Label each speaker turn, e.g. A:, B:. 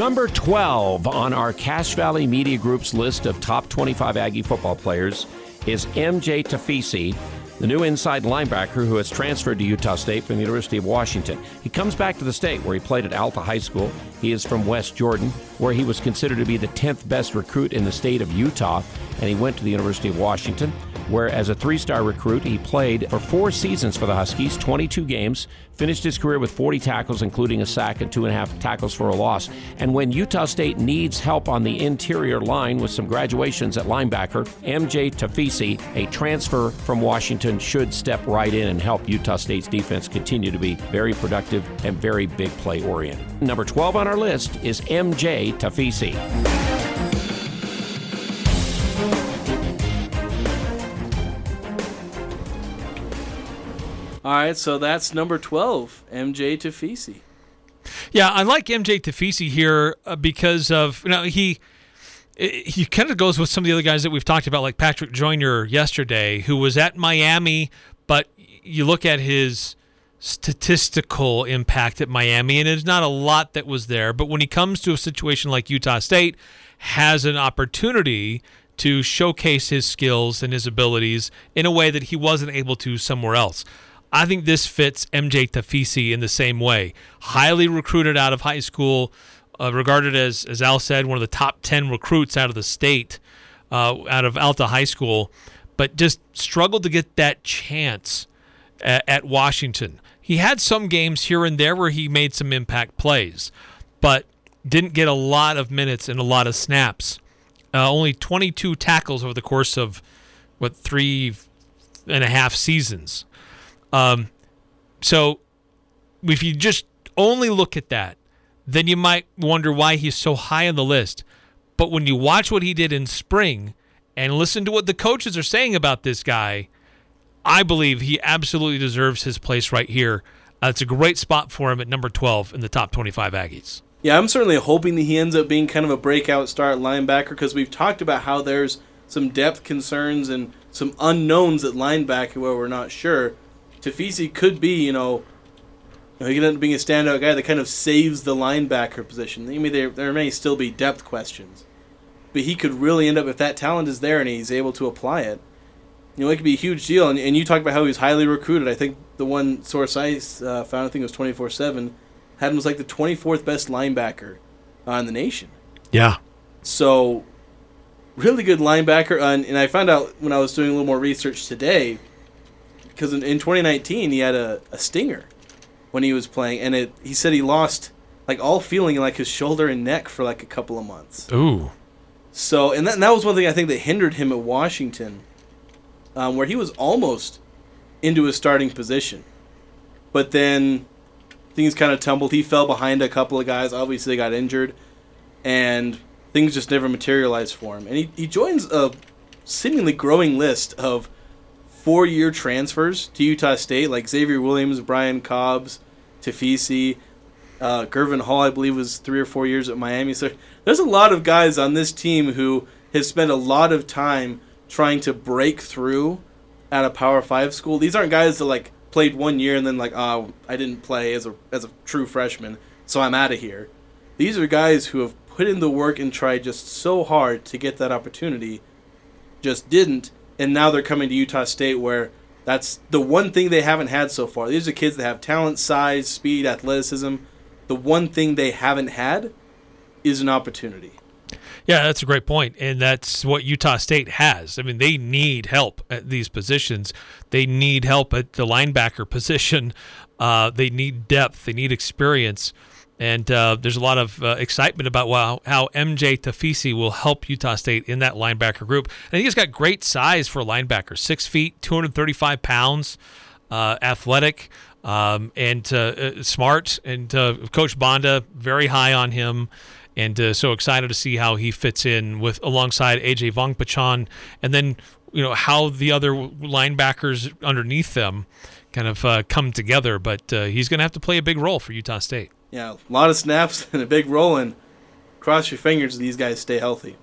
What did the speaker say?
A: Number 12 on our Cache Valley Media Group's list of top 25 Aggie football players is MJ Tafisi, the new inside linebacker who has transferred to Utah State from the University of Washington. He comes back to the state where he played at Alta High School. He is from West Jordan, where he was considered to be the 10th best recruit in the state of Utah, and he went to the University of Washington where as a three star recruit, he played for four seasons for the Huskies, 22 games, finished his career with 40 tackles, including a sack and two and a half tackles for a loss. And when Utah State needs help on the interior line with some graduations at linebacker, MJ Tafisi, a transfer from Washington, should step right in and help Utah State's defense continue to be very productive and very big play oriented. Number 12 on our list is MJ Tafisi.
B: All right, so that's number 12, MJ Tafisi.
C: Yeah, I like MJ Tafisi here uh, because of you know he he kind of goes with some of the other guys that we've talked about, like Patrick Joyner yesterday, who was at Miami, but you look at his statistical impact at Miami, and it's not a lot that was there. But when he comes to a situation like Utah State, has an opportunity to showcase his skills and his abilities in a way that he wasn't able to somewhere else. I think this fits MJ Tafisi in the same way. Highly recruited out of high school, uh, regarded as, as Al said, one of the top 10 recruits out of the state, uh, out of Alta High School, but just struggled to get that chance at, at Washington. He had some games here and there where he made some impact plays, but didn't get a lot of minutes and a lot of snaps. Uh, only 22 tackles over the course of, what, three and a half seasons. Um, so if you just only look at that, then you might wonder why he's so high on the list. But when you watch what he did in spring and listen to what the coaches are saying about this guy, I believe he absolutely deserves his place right here. Uh, it's a great spot for him at number 12 in the top 25 Aggies.
B: Yeah, I'm certainly hoping that he ends up being kind of a breakout start linebacker because we've talked about how there's some depth concerns and some unknowns at linebacker where we're not sure. Tafisi could be, you know, you know, he could end up being a standout guy that kind of saves the linebacker position. I mean, there, there may still be depth questions, but he could really end up if that talent is there and he's able to apply it. You know, it could be a huge deal. And, and you talk about how he's highly recruited. I think the one source I uh, found, I think it was twenty four seven, had him as like the twenty fourth best linebacker uh, in the nation.
C: Yeah.
B: So, really good linebacker. Uh, and, and I found out when I was doing a little more research today because in, in 2019 he had a, a stinger when he was playing, and it he said he lost like all feeling in like his shoulder and neck for like a couple of months.
C: Ooh.
B: So and that, and that was one thing I think that hindered him at Washington, um, where he was almost into his starting position, but then things kind of tumbled. He fell behind a couple of guys. Obviously, they got injured, and things just never materialized for him. And he, he joins a seemingly growing list of four year transfers to Utah State, like Xavier Williams, Brian Cobbs, Tafisi, uh, Gurvan Hall, I believe, was three or four years at Miami. So there's a lot of guys on this team who have spent a lot of time trying to break through at a Power Five school. These aren't guys that like played one year and then like, oh, I didn't play as a as a true freshman, so I'm out of here. These are guys who have put in the work and tried just so hard to get that opportunity, just didn't, and now they're coming to Utah State where that's the one thing they haven't had so far. These are kids that have talent, size, speed, athleticism. The one thing they haven't had is an opportunity.
C: Yeah, that's a great point, and that's what Utah State has. I mean, they need help at these positions. They need help at the linebacker position. Uh, they need depth. They need experience. And uh, there's a lot of uh, excitement about wow, how MJ Tafisi will help Utah State in that linebacker group. Think he's got great size for a linebacker six feet, 235 pounds, uh, athletic, um, and uh, uh, smart. And uh, Coach Banda, very high on him. And so excited to see how he fits in with alongside AJ Vongphachanh. And then, you know, how the other linebackers underneath them kind of come together. But he's going to have to play a big role for Utah State
B: yeah, a lot of snaps and a big role, and cross your fingers these guys stay healthy.